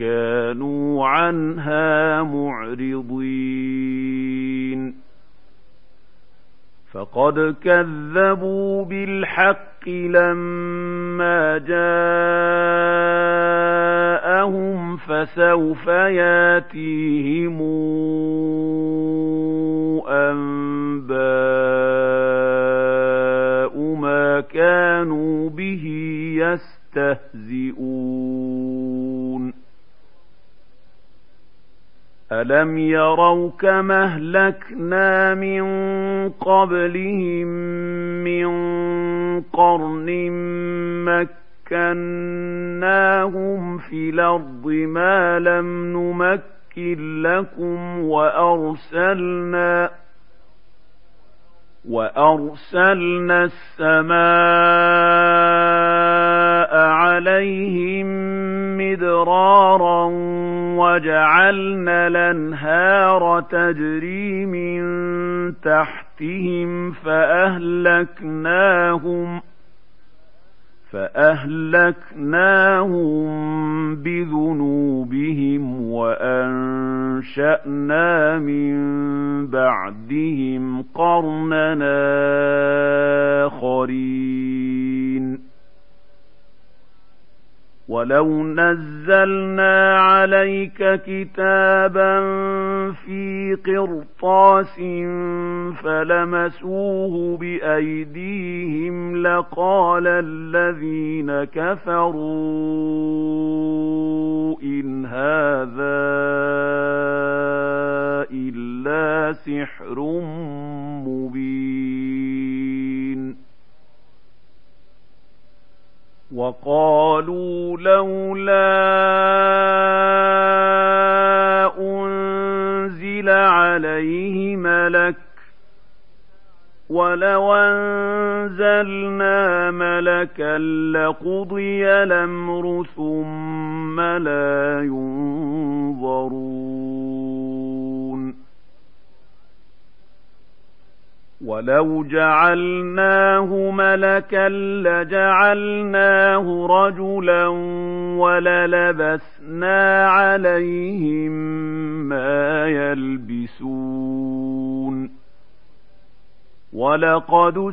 كانوا عنها معرضين. فقد كذبوا بالحق لما جاءهم فسوف ياتيهم أنباء ما كانوا به يستهزئون. ألم يروا كما أهلكنا من قبلهم من قرن مكناهم في الأرض ما لم نمكن لكم وأرسلنا وأرسلنا السماء عليهم مدرارا وجعلنا الأنهار تجري من تحتهم فأهلكناهم فأهلكناهم بذنوبهم وأنشأنا من بعدهم قرننا آخرين. ولو نزلنا عليك كتابا في قرطاس فلمسوه بأيديهم لقال الذين كفروا إن هذا إلا سحر مبين وقالوا لولا أنزل عليه ملك ولو أنزلنا ملكا لقضي الأمر ثم لا ينظرون. ولو جعلناه ملكا لجعلناه رجلا وللبسنا عليهم ما يلبسون ولقد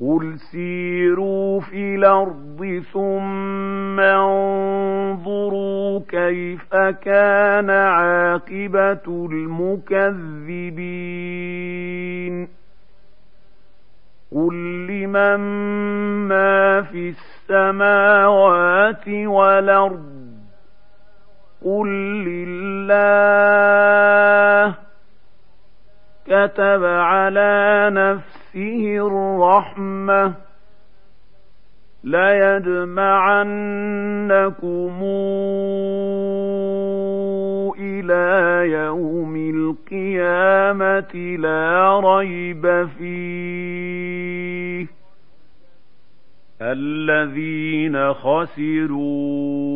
قل سيروا في الأرض ثم انظروا كيف كان عاقبة المكذبين قل لمن ما في السماوات والأرض قل لله كتب على نفسه الرحمة. ليجمعنكم إلى يوم القيامة لا ريب فيه. الذين خسروا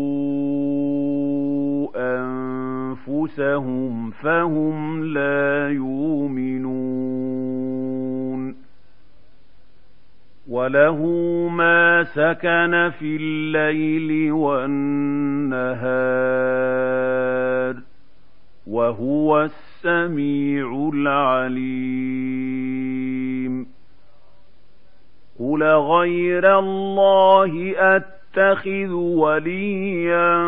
أنفسهم فهم لا يؤمنون. وله ما سكن في الليل والنهار وهو السميع العليم. قل غير الله اتخذ وليا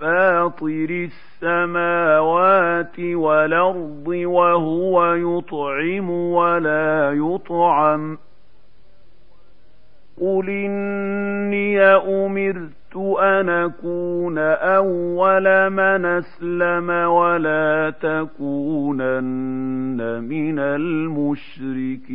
فاطر السماوات والأرض وهو يطعم ولا يطعم. قل إني أمرت أن أكون أول من أسلم ولا تكونن من المشركين.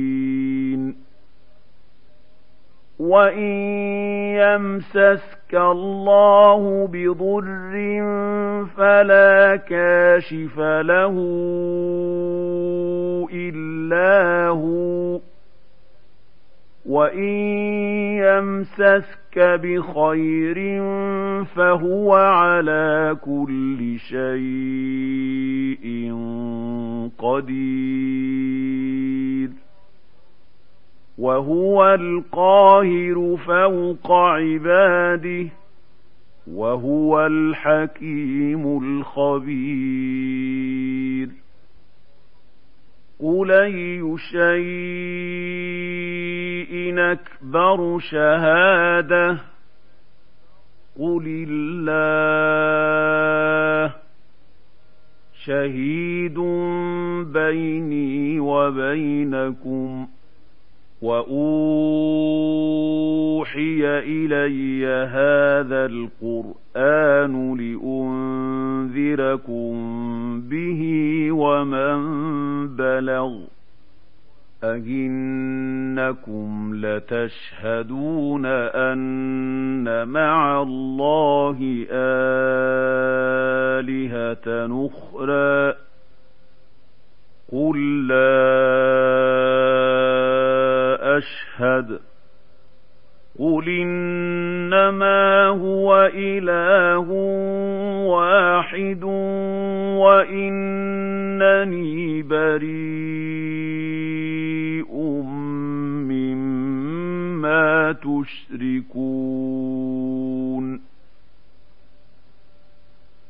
وان يمسسك الله بضر فلا كاشف له الا هو وإن يمسسك بخير فهو على كل شيء قدير وهو القاهر فوق عباده وهو الحكيم الخبير. قل أي شيء أكبر شهادة؟ قل الله. شهيد بيني وبينكم. واوحي الي هذا القران لانذركم به ومن بلغ أئنكم لتشهدون أن مع الله آلهة أخرى قل لا أشهد قل إنما هو إله واحد وإنني بريء مما تشركون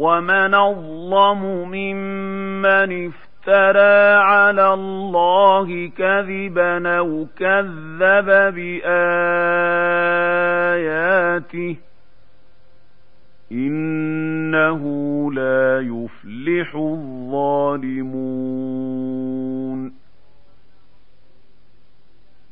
ومن اظلم ممن افترى على الله كذبا أو كذب باياته انه لا يفلح الظالمون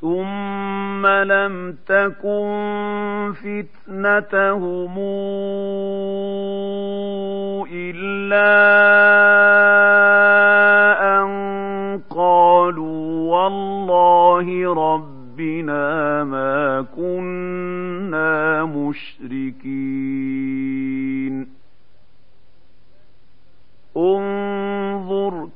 ثم لم تكن فتنتهم الا ان قالوا والله ربنا ما كنا مشركين.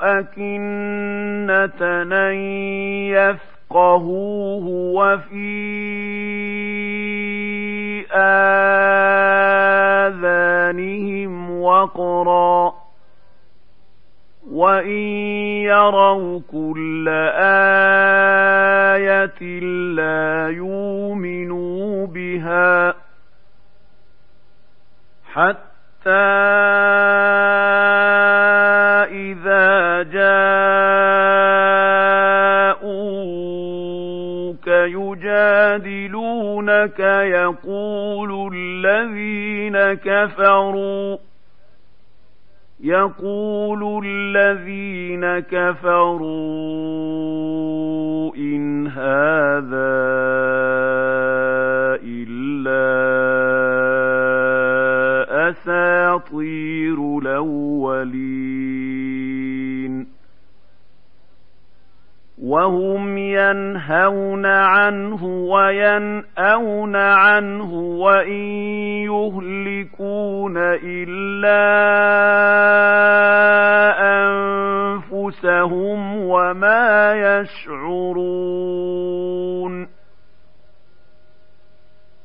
أكنة أن يفقهوه وفي آذانهم وقرا وإن يروا كل آية لا يؤمنوا بها حتى إذا جاءوك يجادلونك يقول الذين كفروا يقول الذين كفروا إن هذا إلا أساطير الأولين وهم ينهون عنه وينأون عنه وإن يهلكون إلا أنفسهم وما يشعرون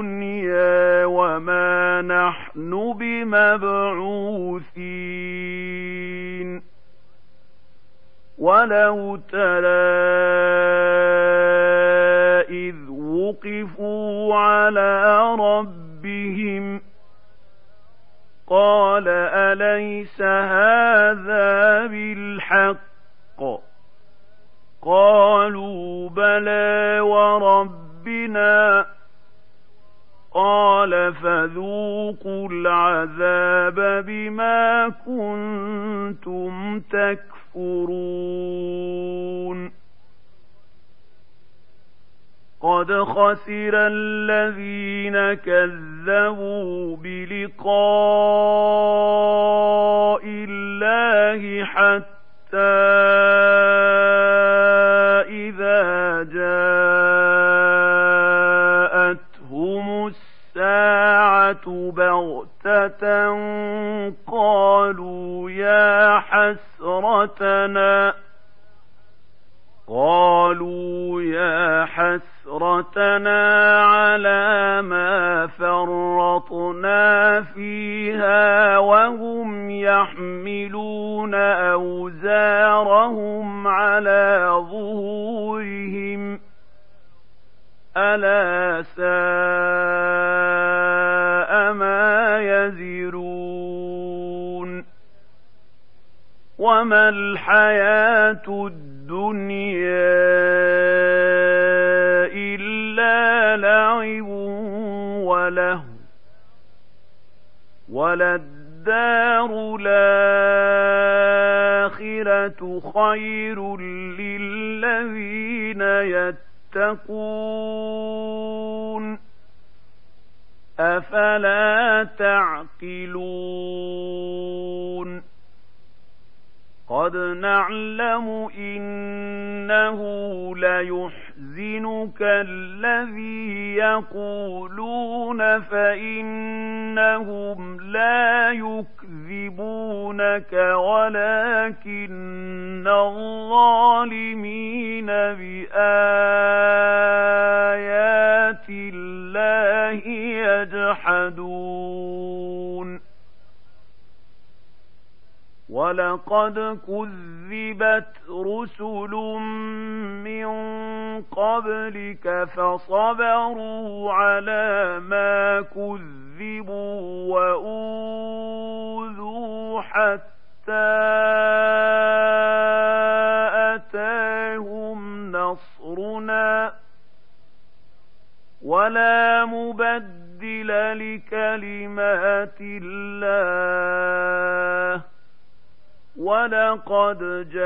الدنيا وما نحن بمبعوثين ولو ترى إذ وقفوا على ربهم قال أليس هذا بالحق قالوا بلى وربنا قال فذوقوا العذاب بما كنتم تكفرون. قد خسر الذين كذبوا بلقاء الله حتى إذا جاءتهم بغتة قالوا يا حسرتنا قالوا يا حسرتنا على ما فرطنا فيها وهم يحملون أوزارهم على ظهورهم ألا وما الحياة الدنيا إلا لعب وله وللدار الآخرة خير للذين يتقون أفلا تعقلون قد نعلم إنه ليحزنك الذي يقولون فإنهم لا يكذبونك ولكن الظالمين بآيات الله يجحدون ولقد كذبت رسل من قبلك فصبروا على ما كذبوا وأوذوا حتى أتاهم نصرنا ولا مبدل لكلمات الله ولقد جاءك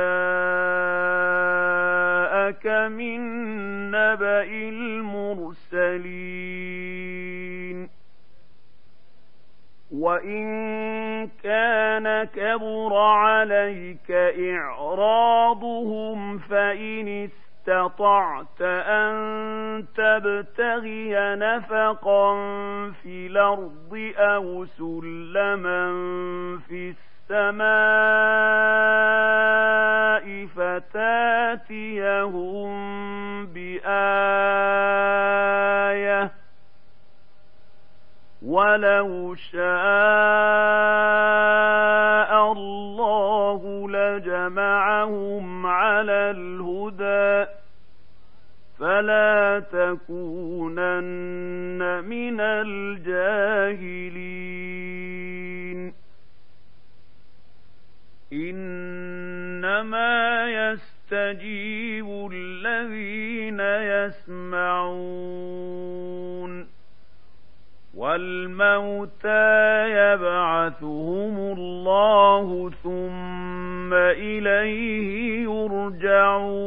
من نبأ المرسلين وإن كان كبر عليك إعراضهم فإن استطعت أن تبتغي نفقا في الأرض أو سلما في السماء السماء فتاتيهم بآية ولو شاء الله لجمعهم على الهدى فلا تكونن من الجاهلين إنما يستجيب الذين يسمعون والموتى يبعثهم الله ثم إليه يرجعون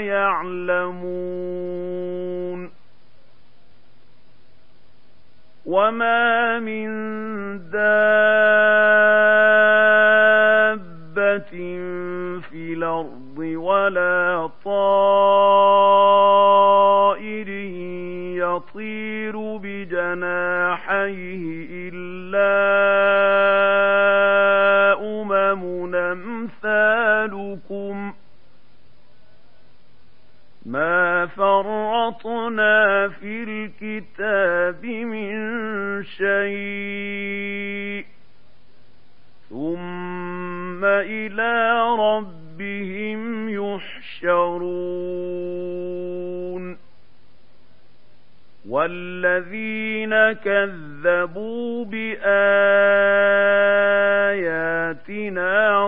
يعلمون وما من دابة في الأرض ولا طائر يطير بجناحيه فرطنا في الكتاب من شيء ثم إلى ربهم يحشرون والذين كذبوا بآياتنا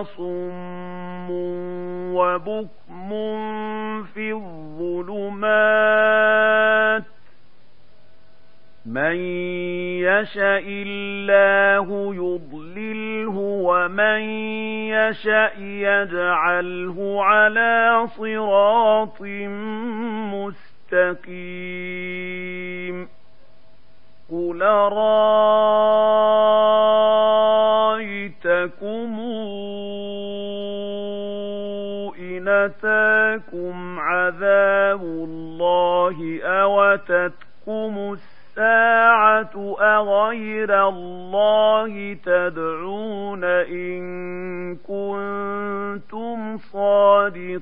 صم وبكم في الظلمات من يشاء الله يضلله ومن يشاء يجعله على صراط مستقيم قل رأيتكم إن أتاكم عذاب الله أوتتكم الساعة أغير الله تدعون إن كنتم صادقين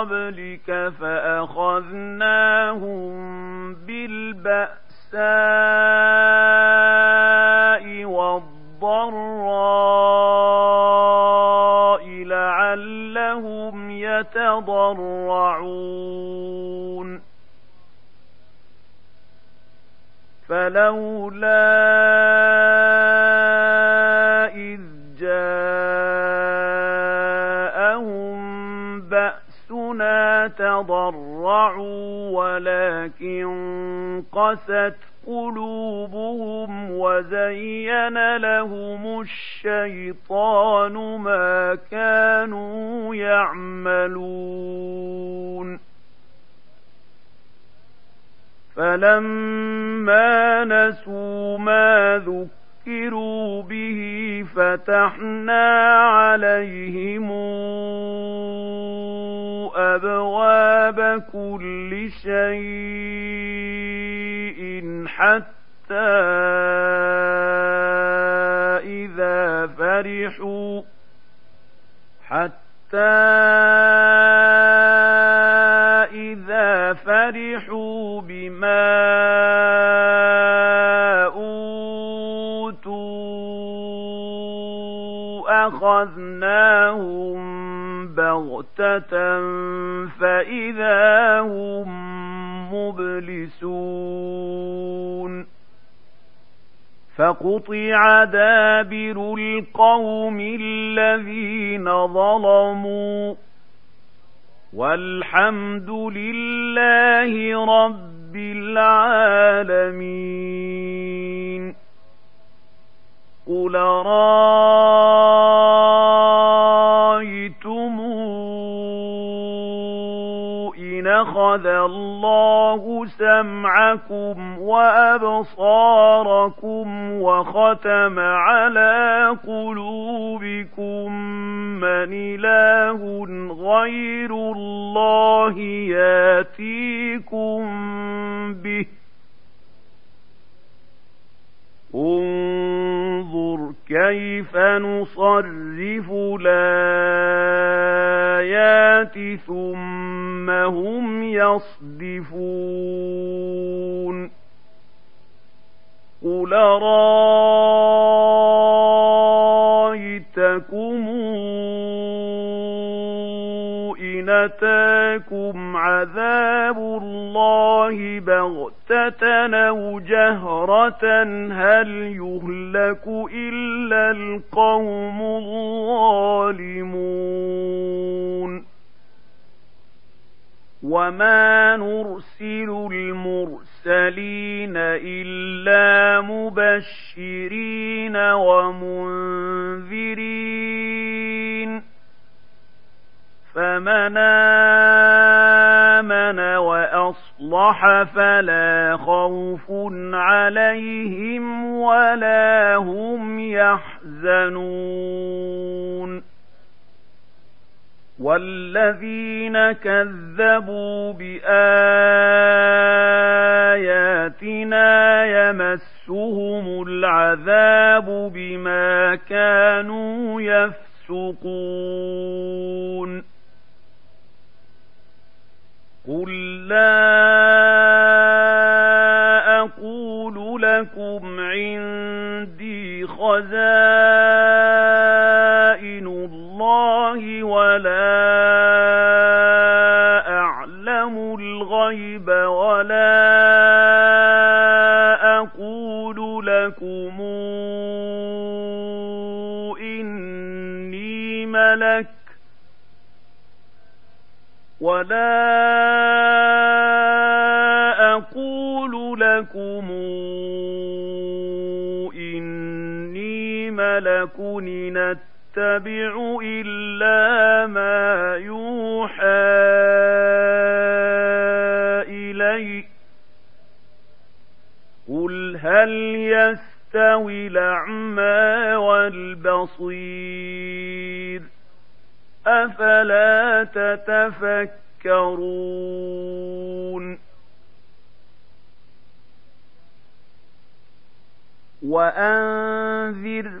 قبلك فأخذناهم بالبأساء والضراء لعلهم يتضرعون فلولا تضرعوا ولكن قست قلوبهم وزين لهم الشيطان ما كانوا يعملون. فلما نسوا ما ذكروا به فتحنا عليهم أبواب كل شيء حتى إذا فرحوا حتى إذا فرحوا بما أوتوا أخذناهم فإذا هم مبلسون فقطع دابر القوم الذين ظلموا والحمد لله رب العالمين قل رأيتم أخذ الله سمعكم وأبصاركم وختم على قلوبكم من إله غير الله ياتيكم به انظر كيف نصرف الآيات ثم هم يصدفون. قل رأيتكم إن أتاكم عذاب الله بغتة أو جهرة هل يهلك إلا القوم الظالمون وما نرسل المرسلين إلا مبشرين ومنذرين فمن آمن وأصلح فلا خوف عليهم ولا هم يحزنون. والذين كذبوا بآياتنا يمسهم العذاب بما كانوا يفسقون. قل لا أقول لكم عندي خزائن الله ولا أعلم الغيب ولا أقول لكم إني ملك ولا أتبع إلا ما يوحى إلي قل هل يستوي الأعمى والبصير؟ أفلا تتفكرون؟ وأنذر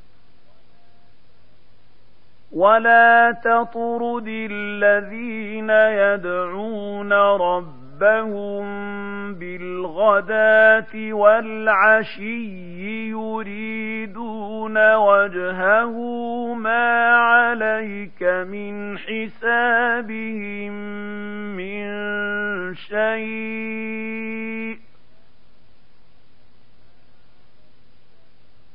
ولا تطرد الذين يدعون ربهم بالغداة والعشي يريدون وجهه ما عليك من حسابهم من شيء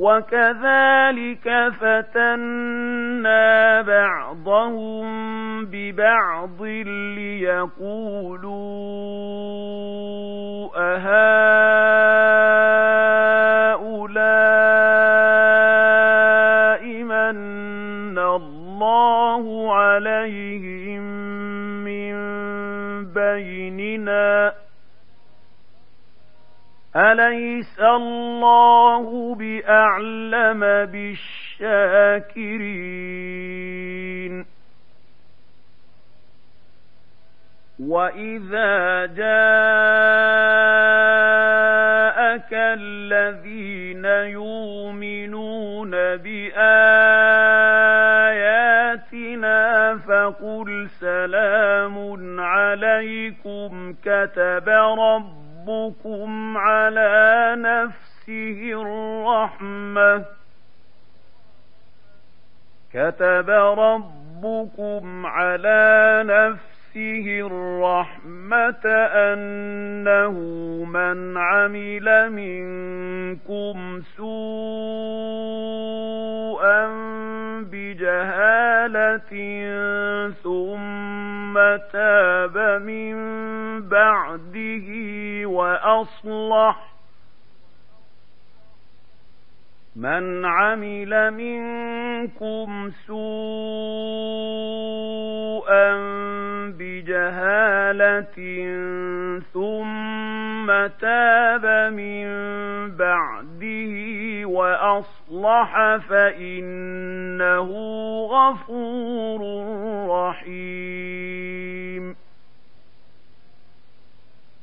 وكذلك فتنا بعضهم ببعض ليقولوا أهؤلاء من الله عليهم من بيننا أليس الله بأعلم بالشاكرين؟ وإذا جاءك الذين يؤمنون بآياتنا فقل سلام عليكم كتب ربكم ربكم على نفسه الرحمة كتب ربكم على نفسه الرحمة أنه من عمل منكم سوءا بجهالة ثم تاب من بعده وأصلح من عمل منكم سوءا بجهالة ثم تاب من بعده وأصلح فإنه غفور رحيم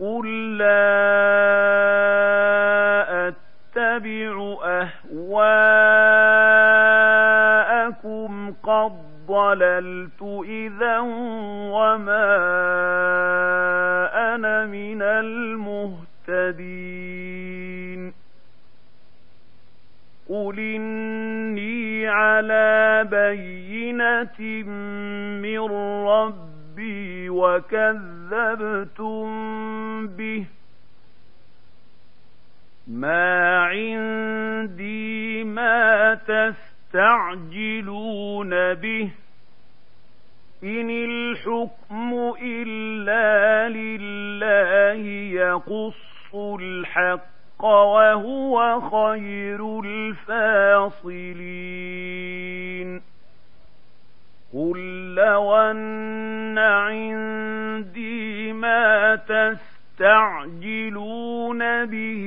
قل لا أتبع أهواءكم قد ضللت إذا وما أنا من المهتدين قل إني على بينة من ربي وكذبتم به. ما عندي ما تستعجلون به. إن الحكم إلا لله يقص الحق وهو خير الفاصلين. قل لو أن عندي ما تستعجلون به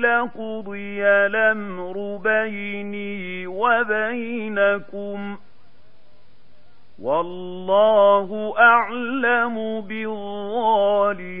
لقضي الأمر بيني وبينكم والله أعلم بالظالمين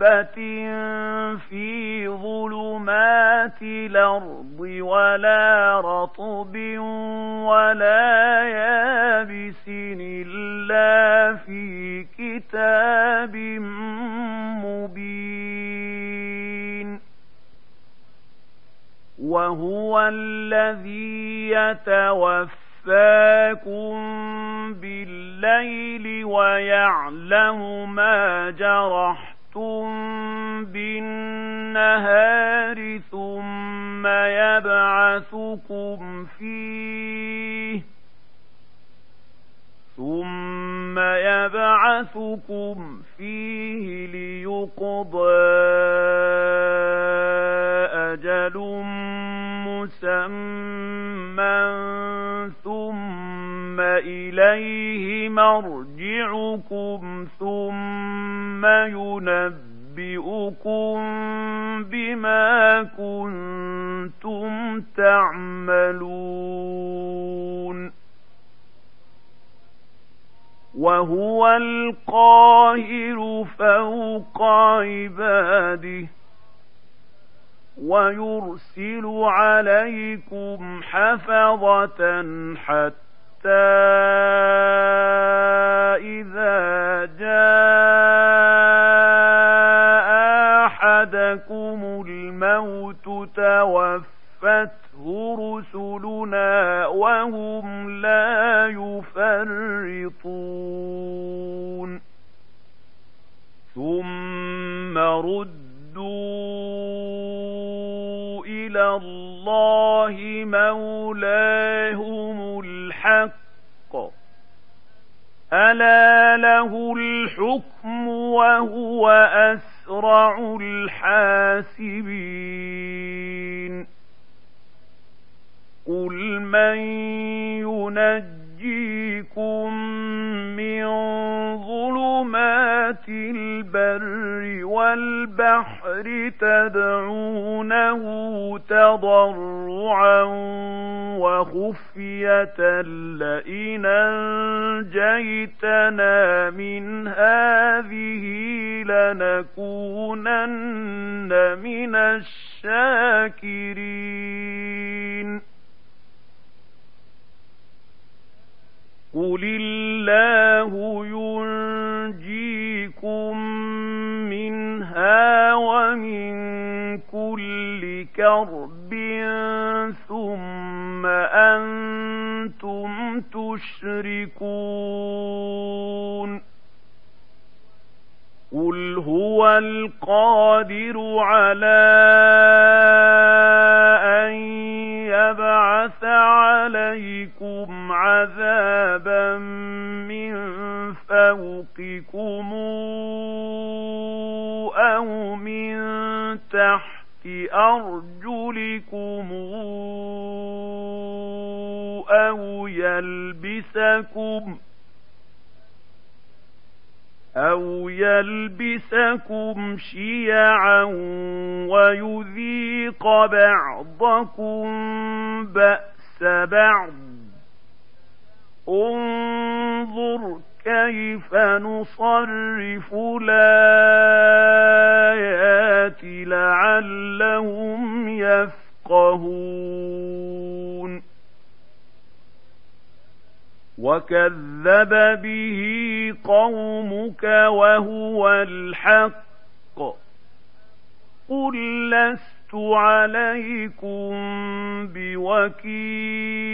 حبة في ظلمات الأرض ولا رطب ولا يابس إلا في كتاب مبين وهو الذي يتوفاكم بالليل ويعلم ما جرحتم بالنهار ثم يبعثكم فيه ثم يبعثكم فيه ليقضى أجل مسمى ثم إليه مرجعكم ثم ينبئكم بما كنتم تعملون. وهو القاهر فوق عباده ويرسل عليكم حفظة حتى إذا جاء أحدكم الموت توفته رسلنا وهم لا يفرطون. ثم ردوا إلى الله مولاهم الحق. ألا له الحكم وهو أسرع الحاسبين. قل من ينجيكم من ظلمات البر والبحر تدعونه تضرعا وخفية لئن أنجيتنا من هذه لنكونن من الشاكرين قل الله ينجيكم منها ومن كل كرب ثم أنتم تشركون قل هو القادر على أن يبعث عليكم عذابا من فوقكم أو من تحت أرجلكم أو يلبسكم أو يلبسكم شيعا ويذيق بعضكم بأس بعض انظر كيف نصرف الآيات لعلهم يفقهون وكذب به قومك وهو الحق قل لست عليكم بوكيل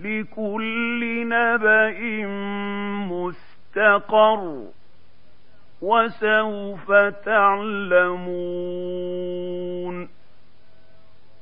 لكل نبأ مستقر وسوف تعلمون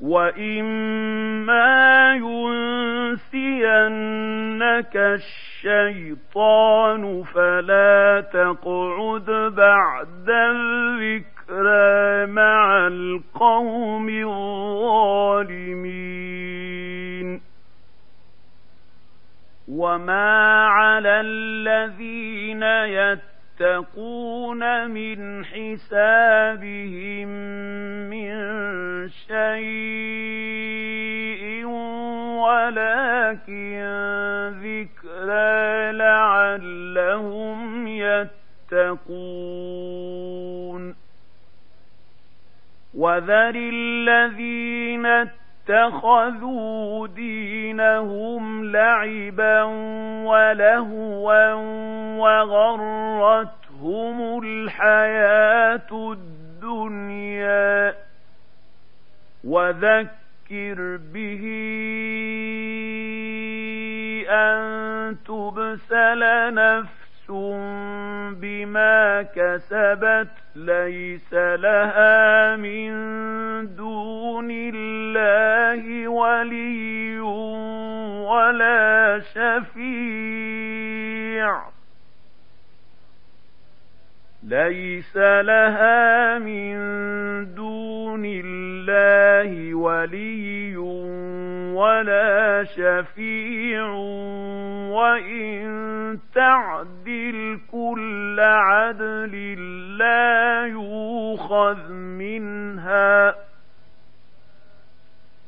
وإما ينسينك الشيطان فلا تقعد بعد الذكرى مع القوم الظالمين وما على الذين يتقون يتقون من حسابهم من شيء ولكن ذكرى لعلهم يتقون. وذر الذين اتخذوا دينهم لعبا ولهوا وغرتهم الحياة الدنيا. وذكر به أن تبسل نفس بما كسبت ليس لها من دون الله ولي ولا شفيع ليس لها من دون الله ولي ولا شفيع وإن تعدل كل عدل لا يوخذ منها.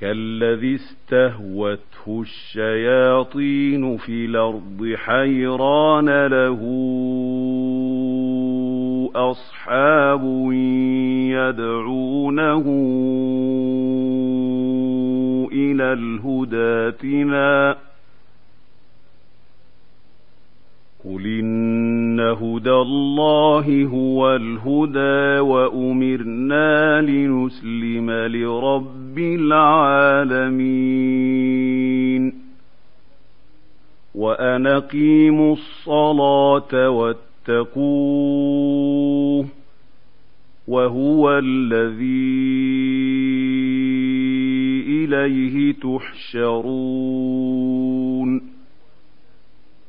كالذي استهوته الشياطين في الأرض حيران له أصحاب يدعونه إلى الهدى ائتنا قل إن هدى الله هو الهدى وأمرنا لنسلم لرب العالمين وأن أقيموا الصلاة واتقوه وهو الذي إليه تحشرون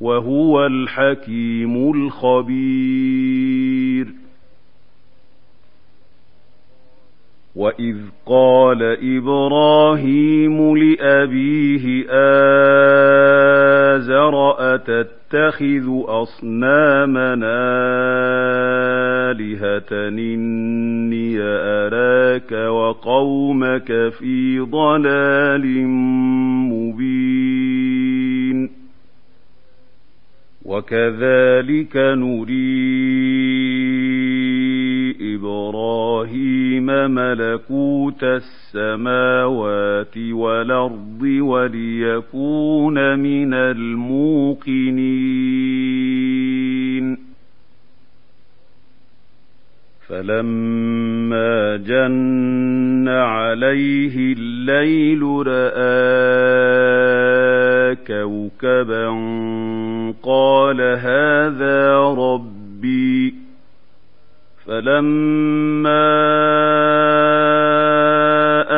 وهو الحكيم الخبير. وإذ قال إبراهيم لأبيه آزر أتتخذ أصنامنا آلهة إني أراك وقومك في ضلال مبين. وكذلك نري إبراهيم ملكوت السماوات والأرض وليكون من الموقنين. فلما جن عليه الليل رأى كوكبا قال هذا ربي. فلما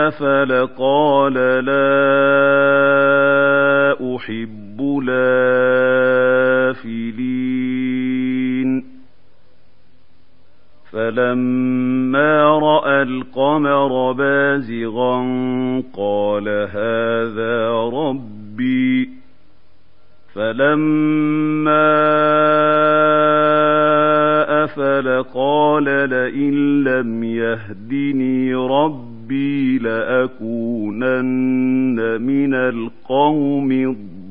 أفل قال لا أحب لافلين فلما رأى القمر بازغا قال هذا ربي. فلما أفل قال لئن لم يهدني ربي لأكونن من القوم الضالين.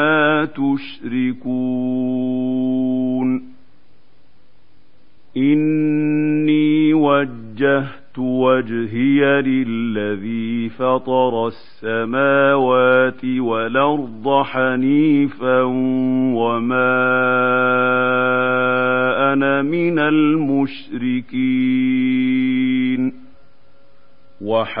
مما تشركون. إني وجهت وجهي للذي فطر السماوات والأرض حنيفا وما أنا من المشركين. وحاجه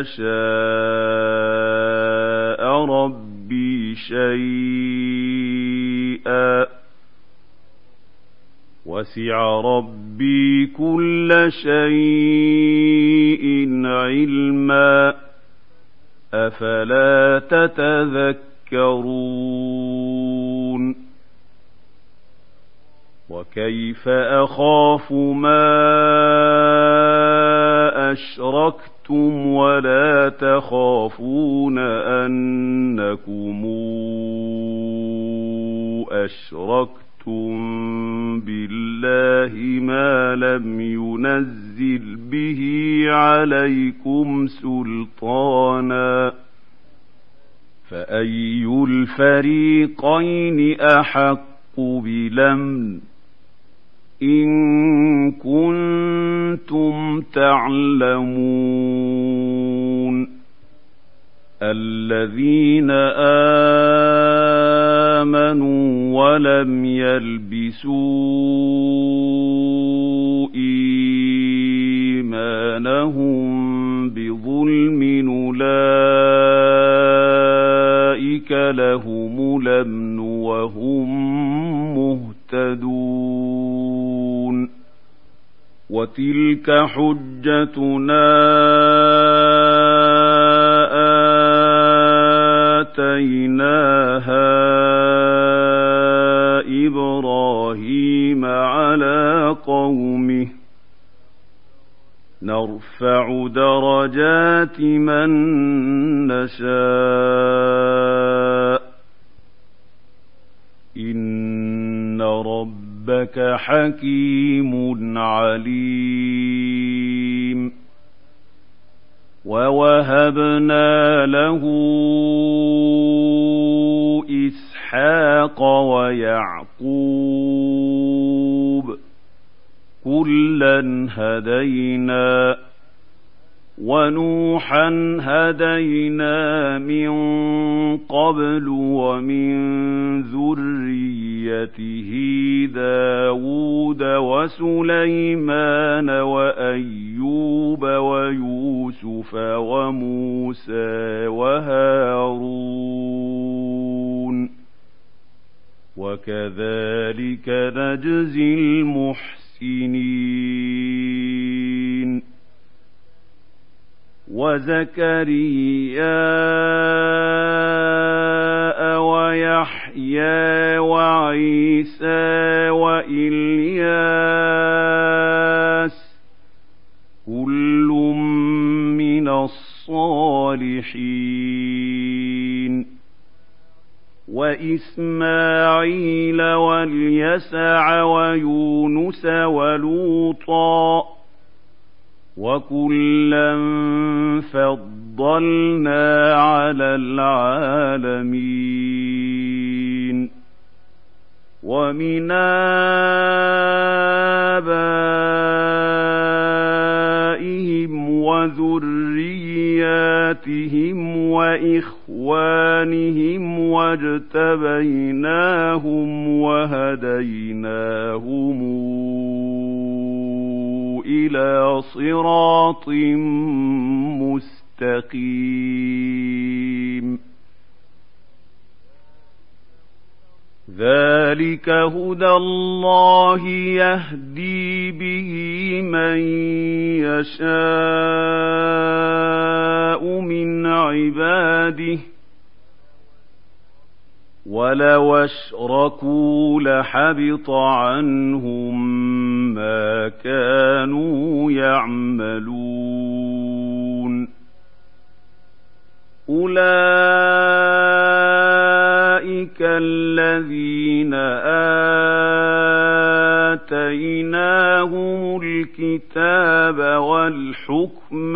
يشاء ربي شيئا. وسع ربي كل شيء علما. أفلا تتذكرون؟ وكيف أخاف ما أشركتم ولا تخافون أنكم أشركتم بالله ما لم ينزل به عليكم سلطانا فأي الفريقين أحق بلمن إن كنتم تعلمون الذين آمنوا ولم يلبسوا إيمانهم بظلم أولئك لهم الأمن وهم مهتدون وتلك حجتنا آتيناها إبراهيم على قومه نرفع درجات من نشاء إن ربك حكيم عليم. ووهبنا له إسحاق ويعقوب. وكلا هدينا ونوحا هدينا من قبل ومن ذريته داود وسليمان وأيوب ويوسف وموسى وهارون وكذلك نجزي المحسنين وزكريا ويحيى وعيسى وإلياس كل من الصالحين وإسماعيل واليسع ويونس ولوطا وكلا فضلنا على العالمين ومن آبائهم وذرياتهم وإخوانهم واجتبيناهم وهديناهم إلى صراط مستقيم. ذلك هدى الله يهدي به من يشاء من عباده. ولو اشركوا لحبط عنهم ما كانوا يعملون اولئك الذين اتيناهم الكتاب والحكم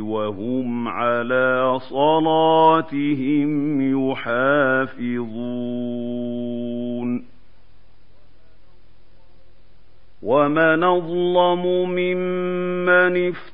وَهُمْ عَلَىٰ صَلَاتِهِمْ يُحَافِظُونَ. وَمَنْ أَظْلَمُ مِمَّنِ افْتَرَىٰ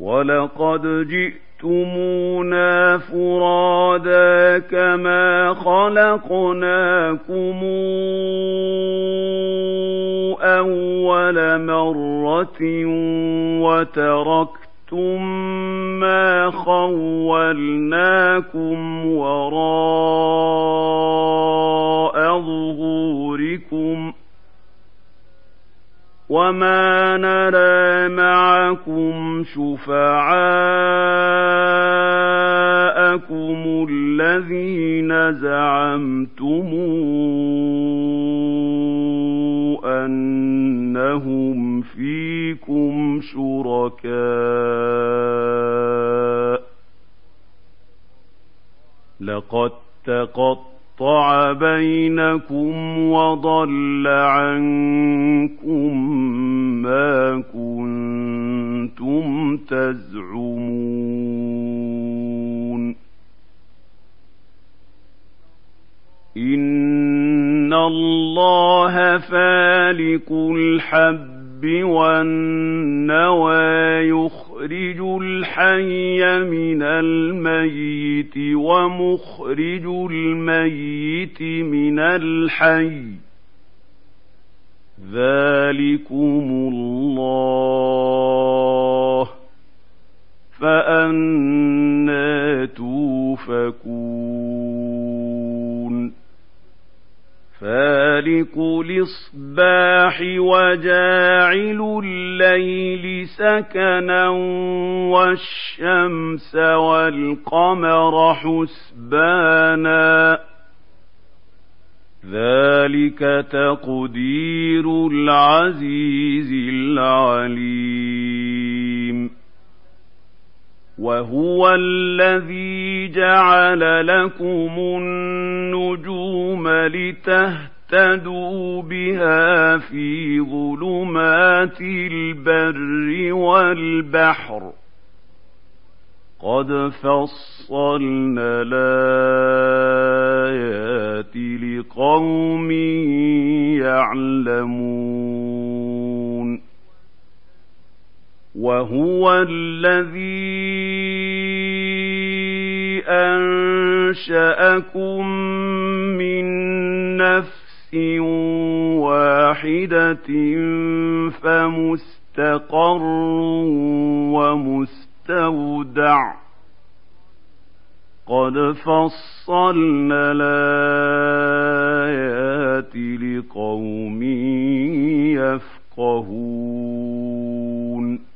وَلَقَدْ جِئْتُمُونَا فُرَادَىٰ كَمَا خَلَقْنَاكُمْ أَوَّلَ مَرَّةٍ وَتَرَكْتُم مَّا خَوَّلْنَاكُمْ وَرَاءَ ظُهُورِكُمْ ۖ وَمَا نَرَىٰ مَعَكُمْ شُفَعَاءَكُمُ الَّذِينَ زَعَمْتُمْ أَنَّهُمْ فِيكُمْ شُرَكَاءُ ۚ لَقَد تَّقَطَّعَ بَيْنَكُمْ وَضَلَّ عَنكُم مَّا كُنتُمْ تَزْعُمُونَ اللَّهَ فَالِقُ الْحَبِّ وَالنَّوَىٰ يُخْرِجُ الْحَيَّ مِنَ الْمَيِّتِ وَمُخْرِجُ الْمَيِّتِ مِنَ الْحَيِّ ۚ ذَٰلِكُمُ اللَّهُ ۖ فَأَنَّىٰ تُؤْفَكُونَ فَالِقُ الْإِصْبَاحِ وَجَاعِلُ اللَّيْلِ سَكَنًا وَالشَّمْسَ وَالْقَمَرَ حُسْبَانًا ۚ. ذَٰلِكَ تَقْدِيرُ الْعَزِيزِ الْعَلِيمِ. وَهُوَ الَّذِي جَعَلَ لَكُمُ النُّجُومَ لِتَهْتَدُوا بِهَا فِي ظُلُمَاتِ الْبَرِّ وَالْبَحْرِ ۗ قَدْ فَصَّلْنَا الْآيَاتِ لِقَوْمٍ يَعْلَمُونَ وَهُوَ الَّذِي أَنشَأَكُم مِّن نَّفْسٍ وَاحِدَةٍ فَمُسْتَقَرٌّ وَمُسْتَوْدَعٌ ۗ. قد فصلنا الآيات لقوم يفقهون.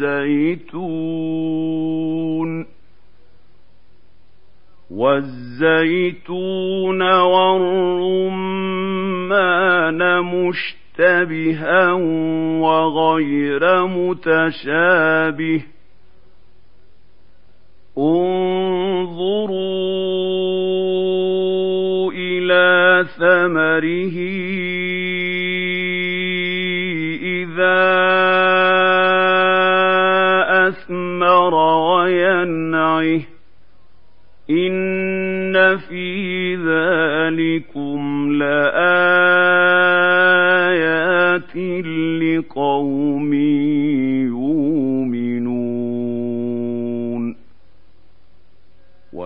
والزيتون والزيتون والرمان مشتبها وغير متشابه انظروا إلى ثمره أثمر وينعه. إن في ذلكم لآيات لقوم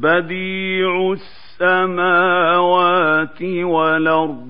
بديع السماوات والأرض.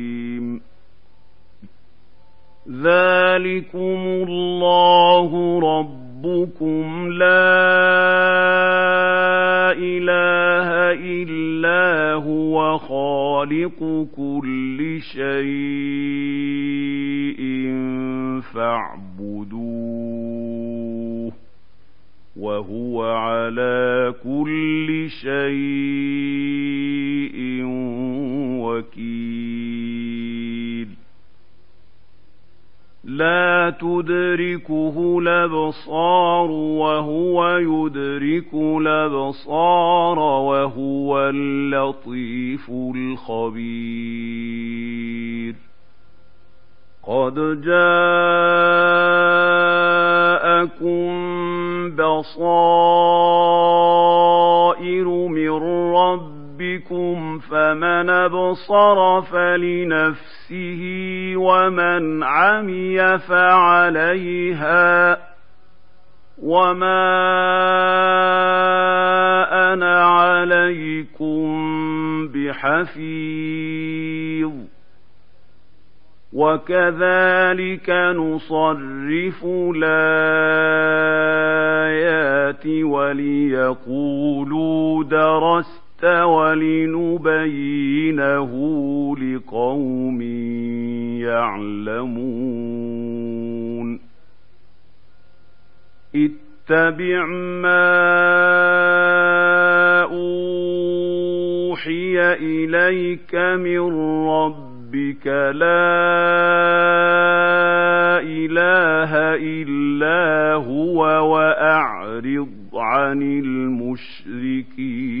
ذَٰلِكُمُ اللَّهُ رَبُّكُمْ لَا إِلَٰهَ إِلَّا هُوَ خَالِقُ كُلِّ شَيْءٍ فَاعْبُدُوهُ ۚ وَهُوَ عَلَىٰ كُلِّ شَيْءٍ وَكِيلٌ لَّا تُدْرِكُهُ الْأَبْصَارُ وَهُوَ يُدْرِكُ الْأَبْصَارَ وَهُوَ اللَّطِيفُ الْخَبِيرُ. قَدْ جَاءَكُم بَصَائِرُ مِن رَّبِّكُمْ ۖ فَمَنْ أَبْصَرَ فَلِنَفْسِهِ وَمَنْ عَمِيَ فَعَلَيْهَا ۚ وَمَا أَنَا عَلَيْكُم بِحَفِيظٍ وَكَذَٰلِكَ نُصَرِّفُ الْآيَاتِ وَلِيَقُولُوا دَرَسْتَ وَلِنُبَيِّنَهُ لِقَوْمٍ يَعْلَمُونَ. اتَّبِعْ مَا أُوحِيَ إِلَيْكَ مِن رَّبِّكَ ۖ. لَا إِلَٰهَ إِلَّا هُوَ وَأَعْرِضْ عَنِ الْمُشْرِكِينَ.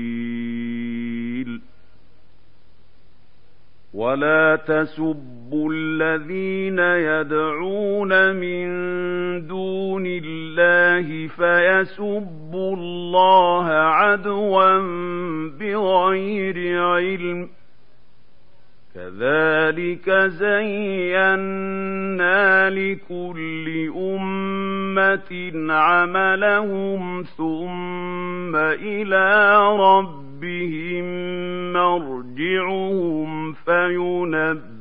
ولا تسبوا الذين يدعون من دون الله فيسبوا الله عدوا بغير علم كذلك زينا لكل أمة عملهم ثم إلى ربهم مرجعهم فينبئهم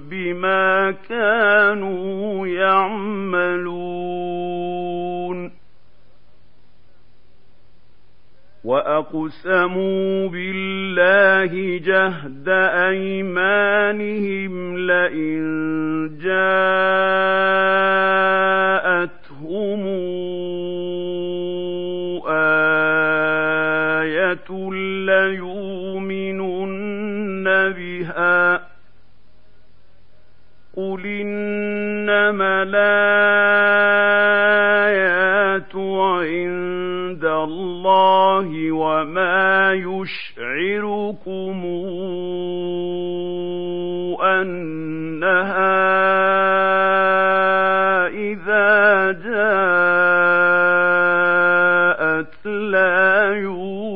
بما كانوا يعملون واقسموا بالله جهد ايمانهم لئن جاءتهم انما الايات عند الله وما يشعركم أنها إذا جاءت لا يؤمنون.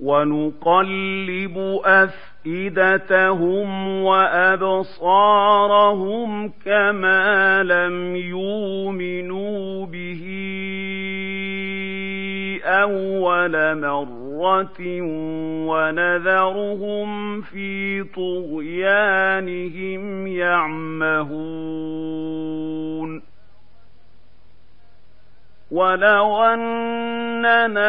ونقلب أف أفئدتهم وأبصارهم كما لم يؤمنوا به أول مرة ونذرهم في طغيانهم يعمهون ولو أننا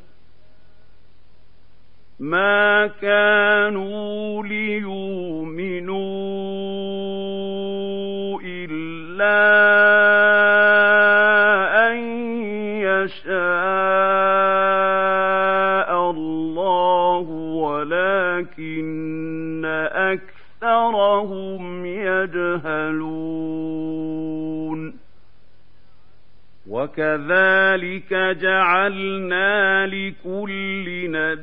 ما كانوا ليؤمنوا إلا أن يشاء الله ولكن أكثرهم يجهلون وكذلك جعلنا لكل نبي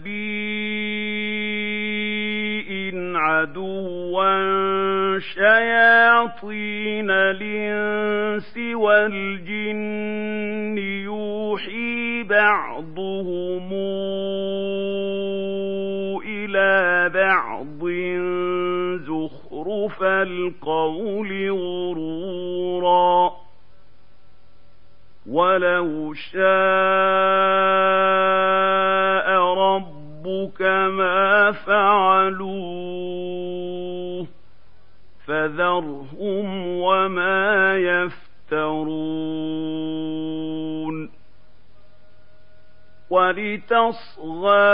عدوا شياطين الإنس والجن يوحي بعضهم إلى بعض زخرف القول غرورا. ولو شاء ربك ما فعلوه يفترون ولتصغى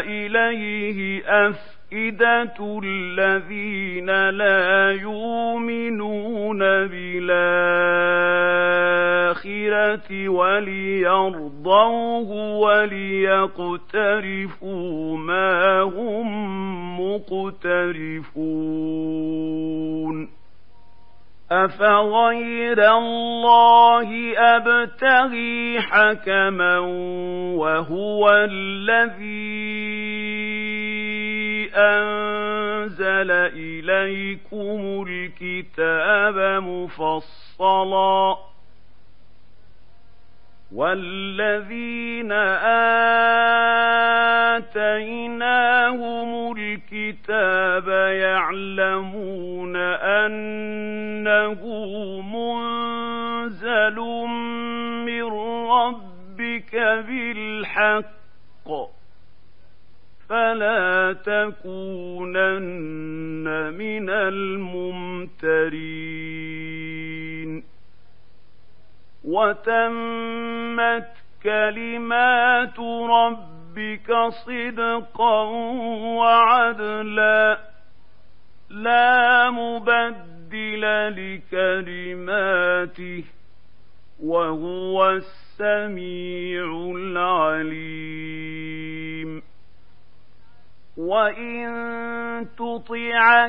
إليه أفئدة الذين لا يؤمنون بالآخرة وليرضوه وليقترفوا ما هم مقترفون أفغير الله أبتغي حكما وهو الذي أنزل إليكم الكتاب مفصلا والذين آتيناهم الكتاب يعلمون أن إنه منزل من ربك بالحق فلا تكونن من الممترين وتمت كلمات ربك صدقا وعدلا. لا مبدل لكلماته وهو السميع العليم. وإن تطع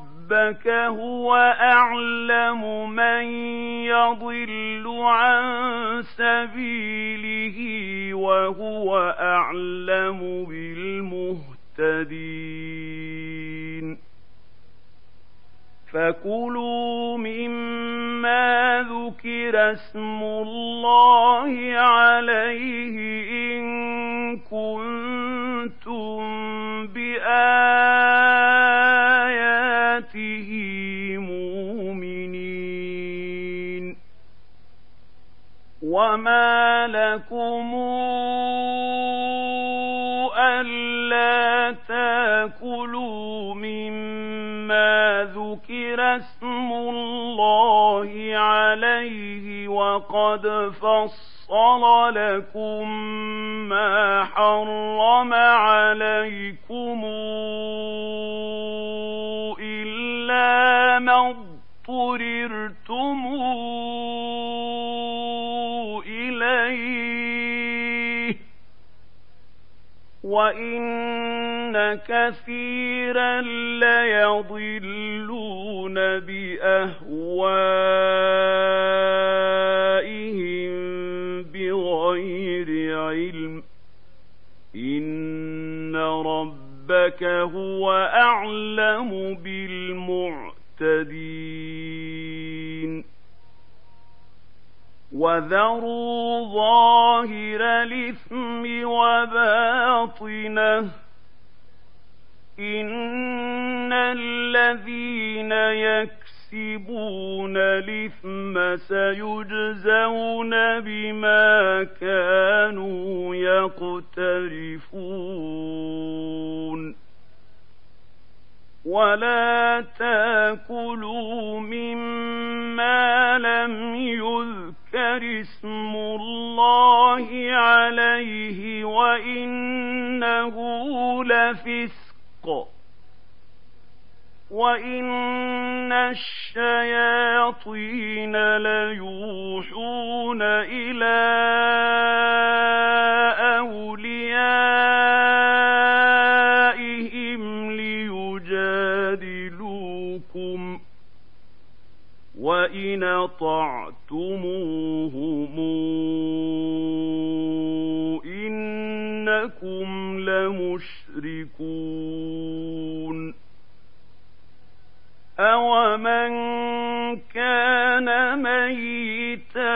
ربك هو أعلم من يضل عن سبيله وهو أعلم بالمهتدين. فكلوا مما ذكر اسم الله عليه إن كنتم باياته وما لكم الا تاكلوا مما ذكر اسم الله عليه وقد فصل لكم ما حرم عليكم إلا ما اضطررتم وإن كثيرا ليضلون بأهوائهم بغير علم إن ربك هو أعلم بالمعتدين وذروا ظاهر الإثم وباطنه إن الذين يكسبون الإثم سيجزون بما كانوا يقترفون ولا تأكلوا مما لم يذكر اسم الله عليه وانه لفسق وان الشياطين ليوحون إلى اوليائهم ليجادلوكم وان اطعتموهم انكم لمشركون أومن كان ميتا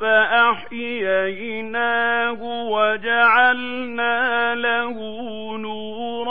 فأحييناه وجعلنا له نورا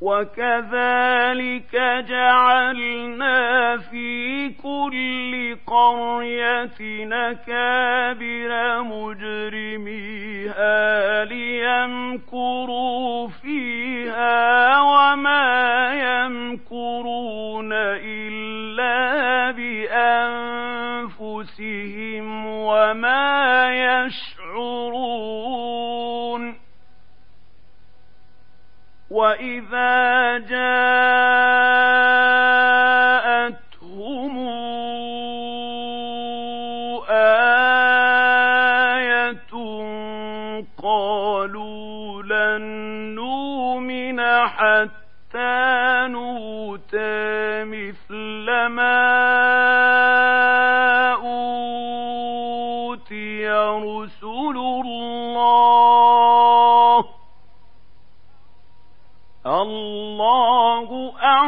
وكذلك جعلنا في كل قرية نكابر مجرميها ليمكروا فيها وما يمكرون إلا بأنفسهم وما يشاء وإذا جاءتهم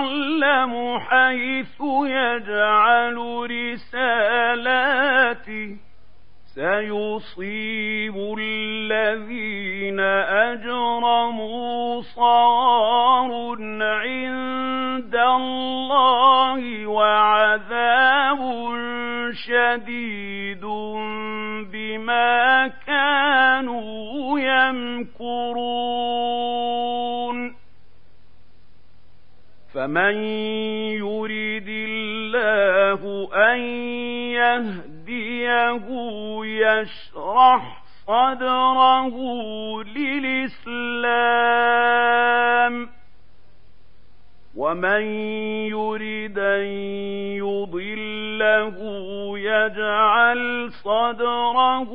أعلم حيث يجعل رسالاته. سيصيب الذين أجرموا صار عند الله وعذاب شديد بما كانوا يمكرون. فمن يريد الله أن يهديه يشرح صدره للإسلام ومن يريد أن يضله يجعل صدره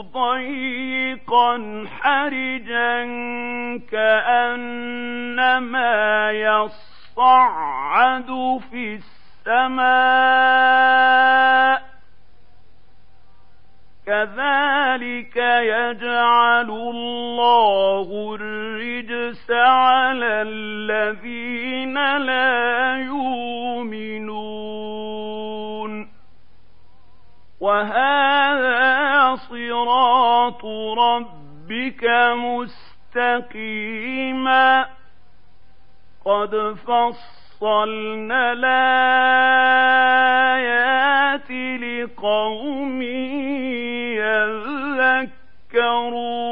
ضيقا حرجا كأنما يص يصعد في السماء كذلك يجعل الله الرجس على الذين لا يؤمنون. وهذا صراط ربك مستقيما. قد فصلنا الآيات لقوم يذكرون.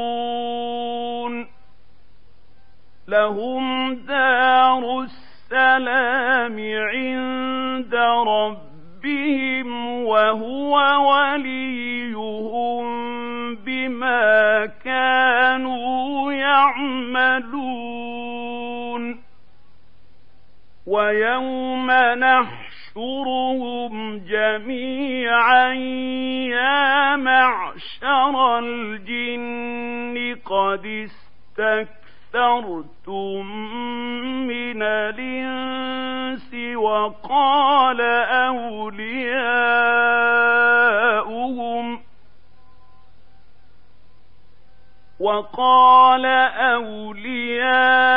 لهم دار السلام عند ربهم وهو وليهم ويوم نحشرهم جميعا يا معشر الجن قد استكثرتم من الإنس وقال أولياؤهم وقال أولياؤهم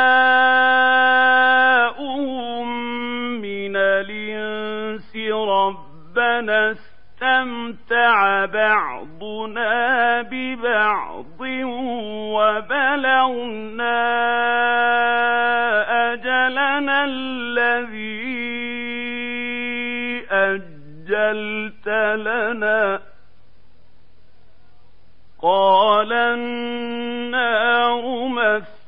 ربنا استمتع بعضنا ببعض وبلغنا أجلنا الذي أجلت لنا. قال النار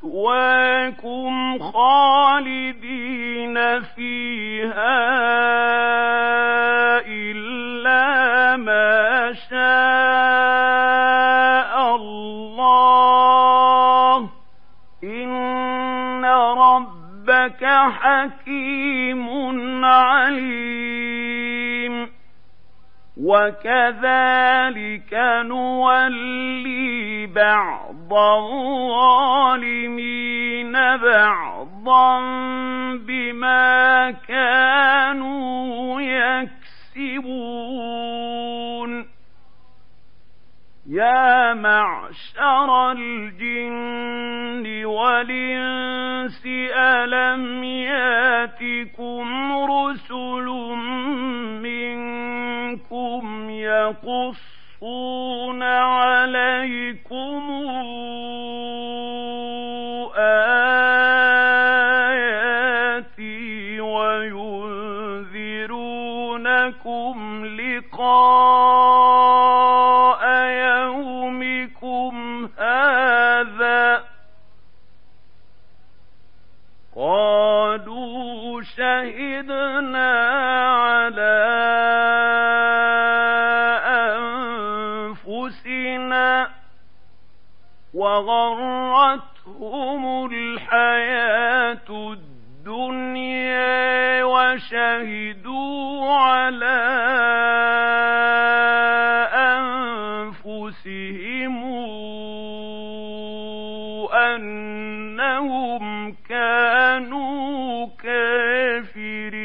مثواكم خالدين فيها حكيم عليم. وكذلك نولي بعض الظالمين بعضا بما كانوا يكسبون. يا معشر الجن والإنس ألم ياتكم رسل منكم يقصون عليكم غرتهم الحياة الدنيا وشهدوا على أنفسهم أنهم كانوا كافرين.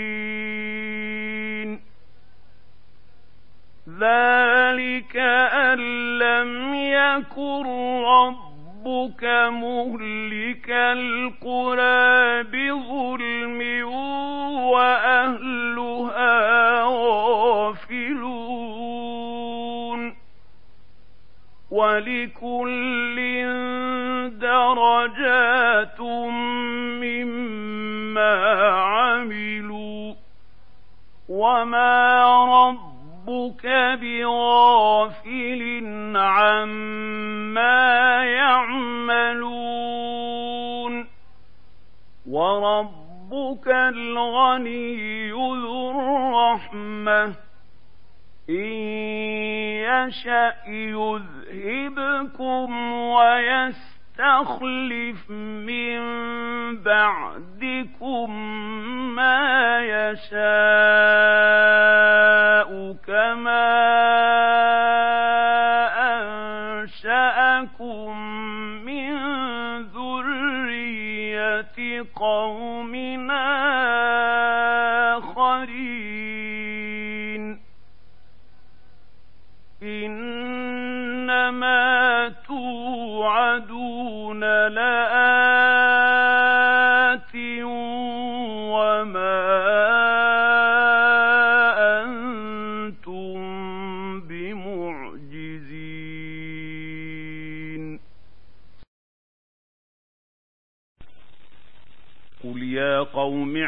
ذلك أن لم يكن ربك مهلك القرى بظلم وأهلها غافلون. ولكل درجات مما عملوا. وما ربك بغافل عما وربك الغني ذو الرحمة. إن يشأ يذهبكم ويستخلف من بعدكم ما يشاء كما قوم آخرين. إنما توعدون لآت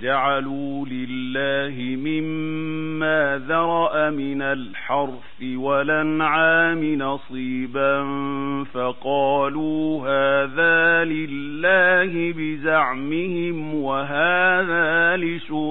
وجعلوا لله مما ذرأ من الحرث والأنعام نصيبا فقالوا هذا لله بزعمهم وهذا لشركائنا.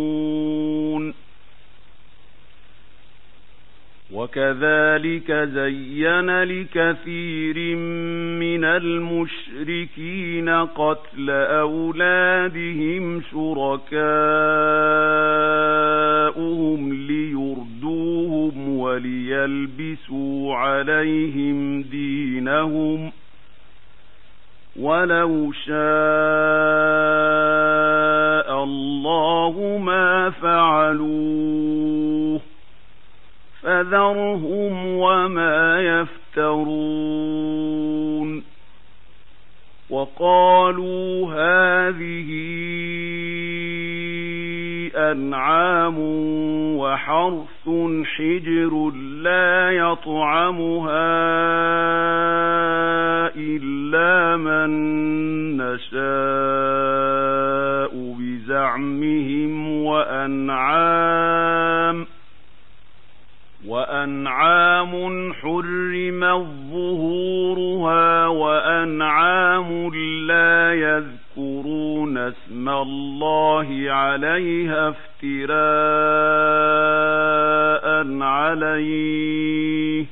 وكذلك زين لكثير من المشركين قتل أولادهم شركاؤهم ليردوهم وليلبسوا عليهم دينهم ولو شاء الله ما فعلوه فذرهم وما يفترون. وقالوا هذه أنعام وحرث حجر لا يطعمها إلا من نشاء بزعمهم وأنعام وأنعام حرمت ظهورها وأنعام لا يذكرون اسم الله عليها افتراء عليه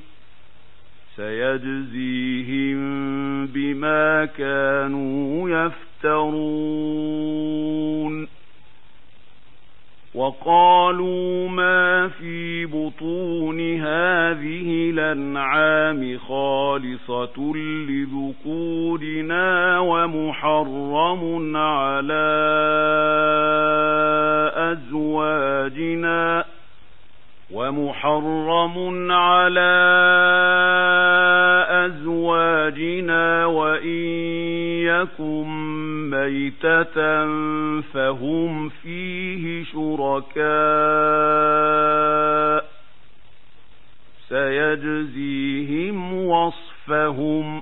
سيجزيهم بما كانوا يفترون وقالوا ما في بطون هذه الأنعام خالصة لذكورنا ومحرم على أزواجنا ومحرم على أزواجنا وإن يكن ميتة فهم فيه شركاء سيجزيهم وصفهم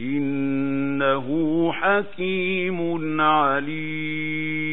إنه حكيم عليم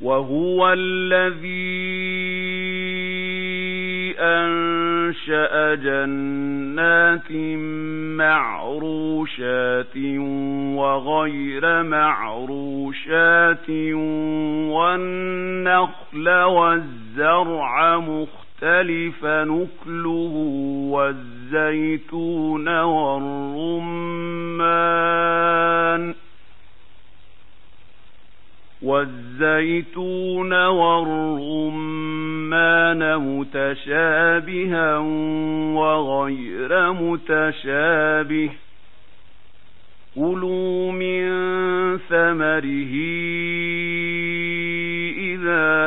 وهو الذي أنشأ جنات معروشات وغير معروشات والنخل والزرع مختلف نكله والزيتون والرمان والزيتون والرمان متشابها وغير متشابه كلوا من ثمره إذا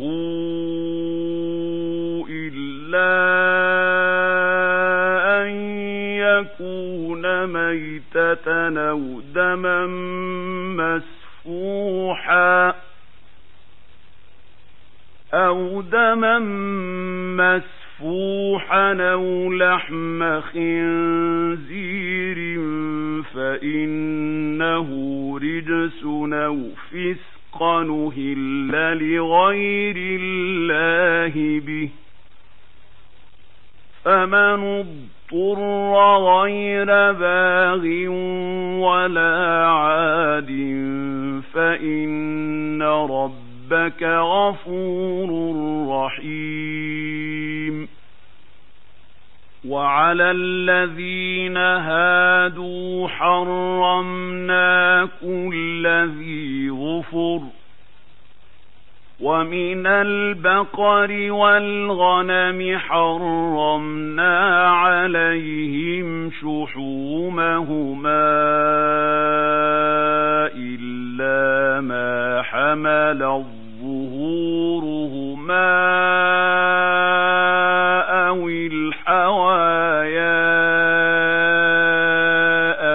قوله إلا أن يكون ميتة أو دما مسفوحا أو دما مسفوحا أو لحم خنزير فإنه رجس أو فسق نهل لغير الله به فمن اضطر غير باغ ولا عاد فإن ربك غفور رحيم وعلى الذين هادوا حرمنا كل ذي غفر ومن البقر والغنم حرمنا عليهم شحومهما إلا ما حمل ظهورهما أو الحوايا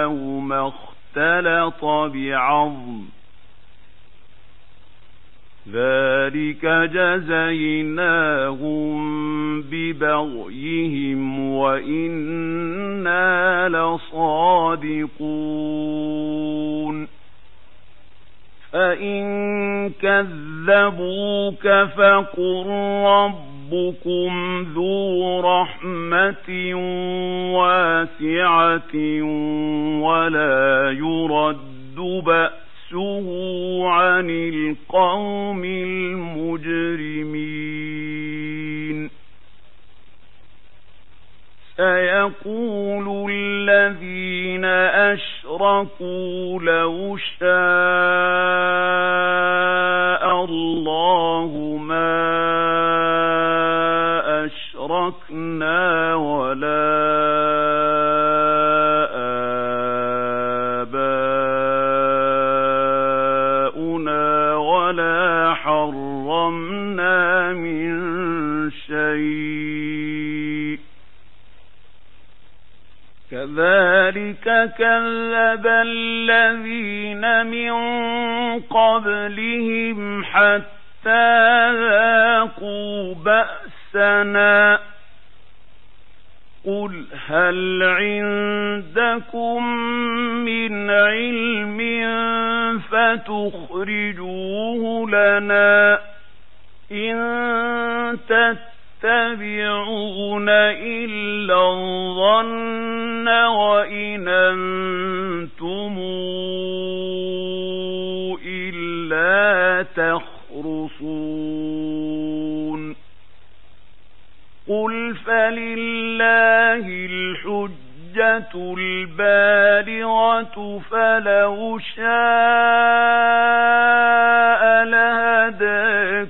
أو ما اختلط بعظم ذلك جزيناهم ببغيهم وإنا لصادقون فإن كذبوك فقل ربكم ذو رحمة واسعة ولا يرد بأس بأسه عن القوم المجرمين سيقول الذين أشركوا لو شاء الله ما أشركنا ولا كذلك كذب الذين من قبلهم حتى ذاقوا بأسنا قل هل عندكم من علم فتخرجوه لنا إن تتبعوا يتبعون إلا الظن وإن أنتم إلا تخرصون. قل فلله الحجة البالغة فلو شاء لهداكم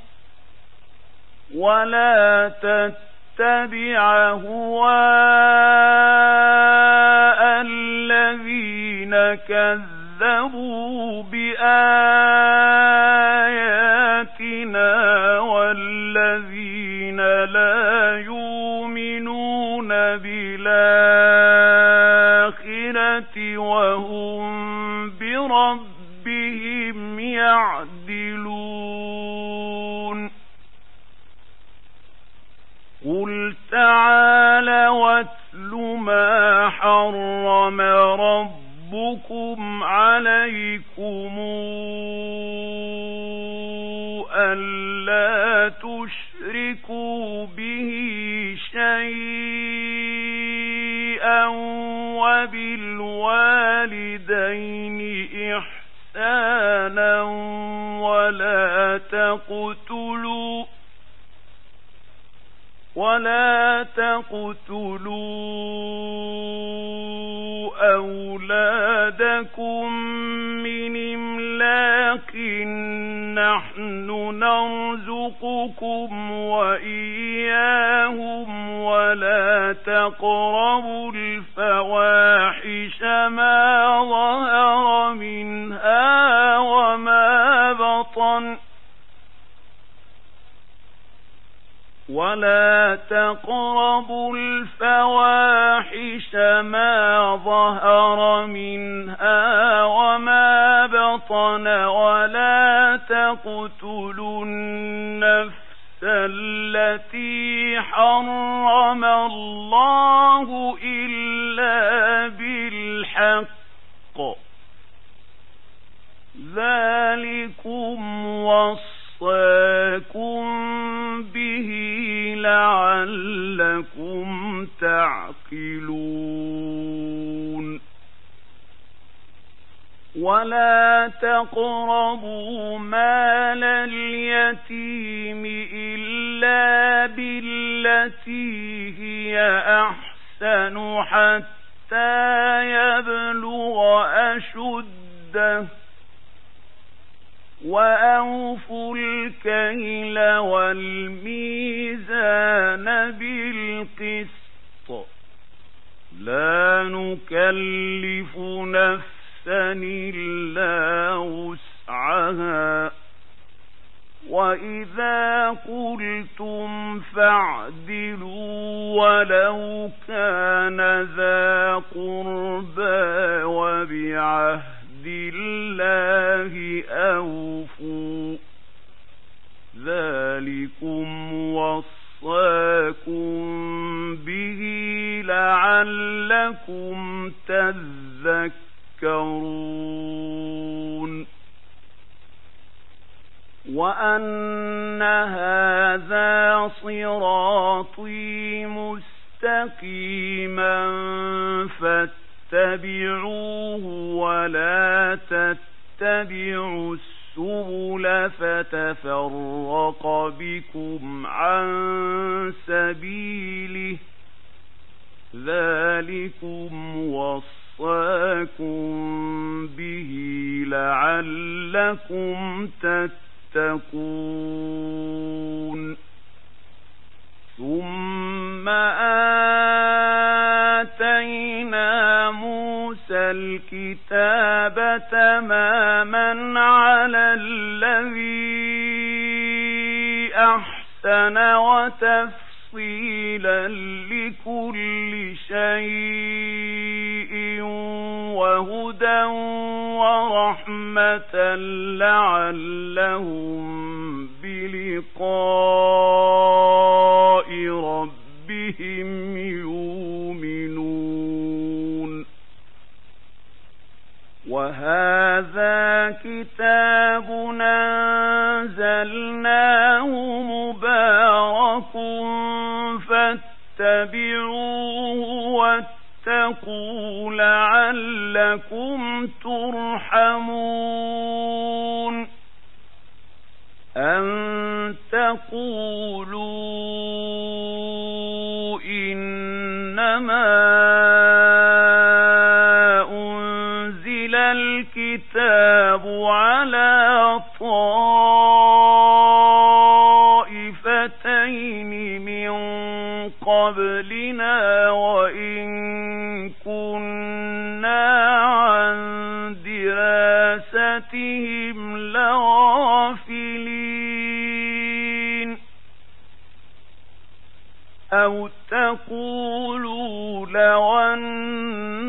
ولا تتبع هواء الذين كذبوا بآياتنا عليكم ألا تشركوا به شيئا وبالوالدين إحسانا ولا تقتلوا ولا تقتلوا أولادكم من إملاق نحن نرزقكم وإياهم ولا تقربوا الفواحش ما ظهر منها وما بطن ولا تقربوا الفواحش ما ظهر منها وما بطن ولا تقتلوا النفس التي حرم الله إلا بالحق. ذلكم وصاكم لعلكم تعقلون ولا تقربوا مال اليتيم إلا بالتي هي أحسن حتى يبلغ أشده وأوفوا الكيل والميزان بالقسط لا نكلف نفسا إلا وسعها. وإذا قلتم فاعدلوا ولو كان ذا قربى وبعهد بعهد الله أوفوا. ذلكم وصاكم به لعلكم تذكرون وأن هذا صراطي مستقيما فاتبعوه ولا تتبعوا السبل فتفرق بكم عن سبيله ذلكم وصاكم به لعلكم تتقون ثم آتينا موسى الكتاب تماما على الذي أحسن وتفصيلا لكل شيء وهدى ورحمة لعلهم بلقاء وهذا كتاب أنزلناه مبارك فاتبعوه واتقوا لعلكم ترحمون أن تقولوا طائفتين من قبلنا وإن كنا عن دراستهم لغافلين. أو تقولوا لو أنا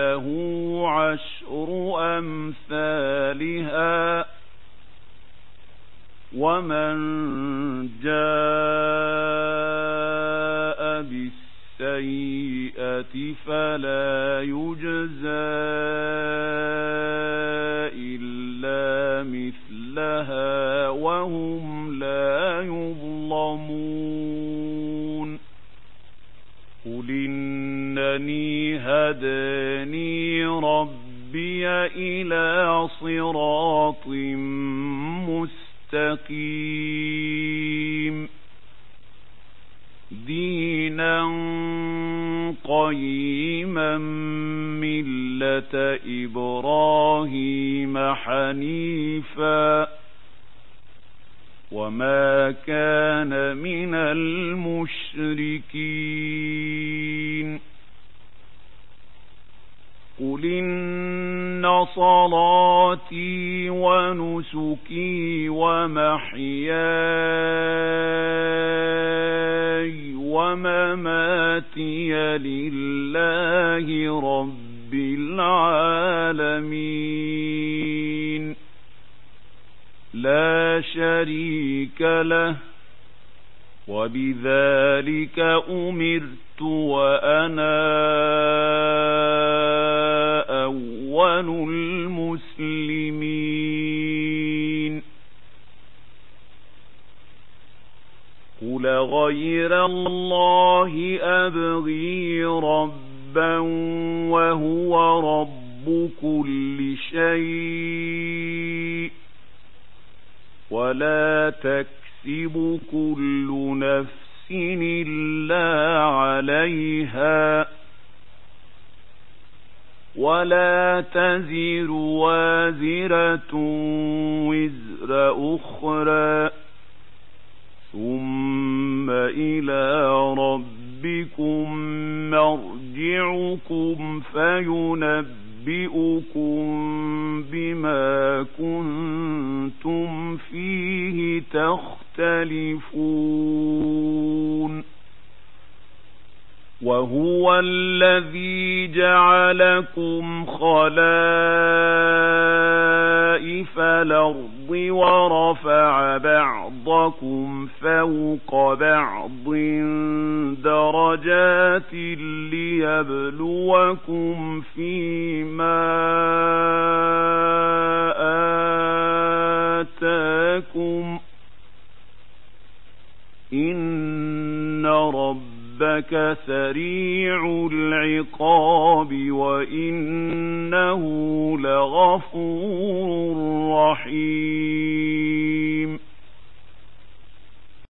فله عشر أمثالها ومن جاء بالسيئة فلا يجزى إلا مثلها وهم لا يظلمون قل إنني هداني ربي إلى صراط مستقيم دينا قيما ملة إبراهيم حنيفا وما كان من المشركين قل إن صلاتي ونسكي ومحياي ومماتي لله رب العالمين لا شريك له. وبذلك أمرت وأنا أول المسلمين. قل غير الله أبغي ربا وهو رب كل شيء. ولا تكسب كل نفس إلا عليها ولا تزر وازرة وزر أخرى ثم إلى ربكم مرجعكم فينبئ يُنَبِّئُكُم بِمَا كُنتُمْ فِيهِ تَخْتَلِفُونَ. وَهُوَ الَّذِي جَعَلَكُمْ خَلَائِفَ الأرض ورفع بعضكم فوق بعض درجات ليبلوكم فيما آتاكم إن ربك سريع العقاب وإنه لغفور رحيم.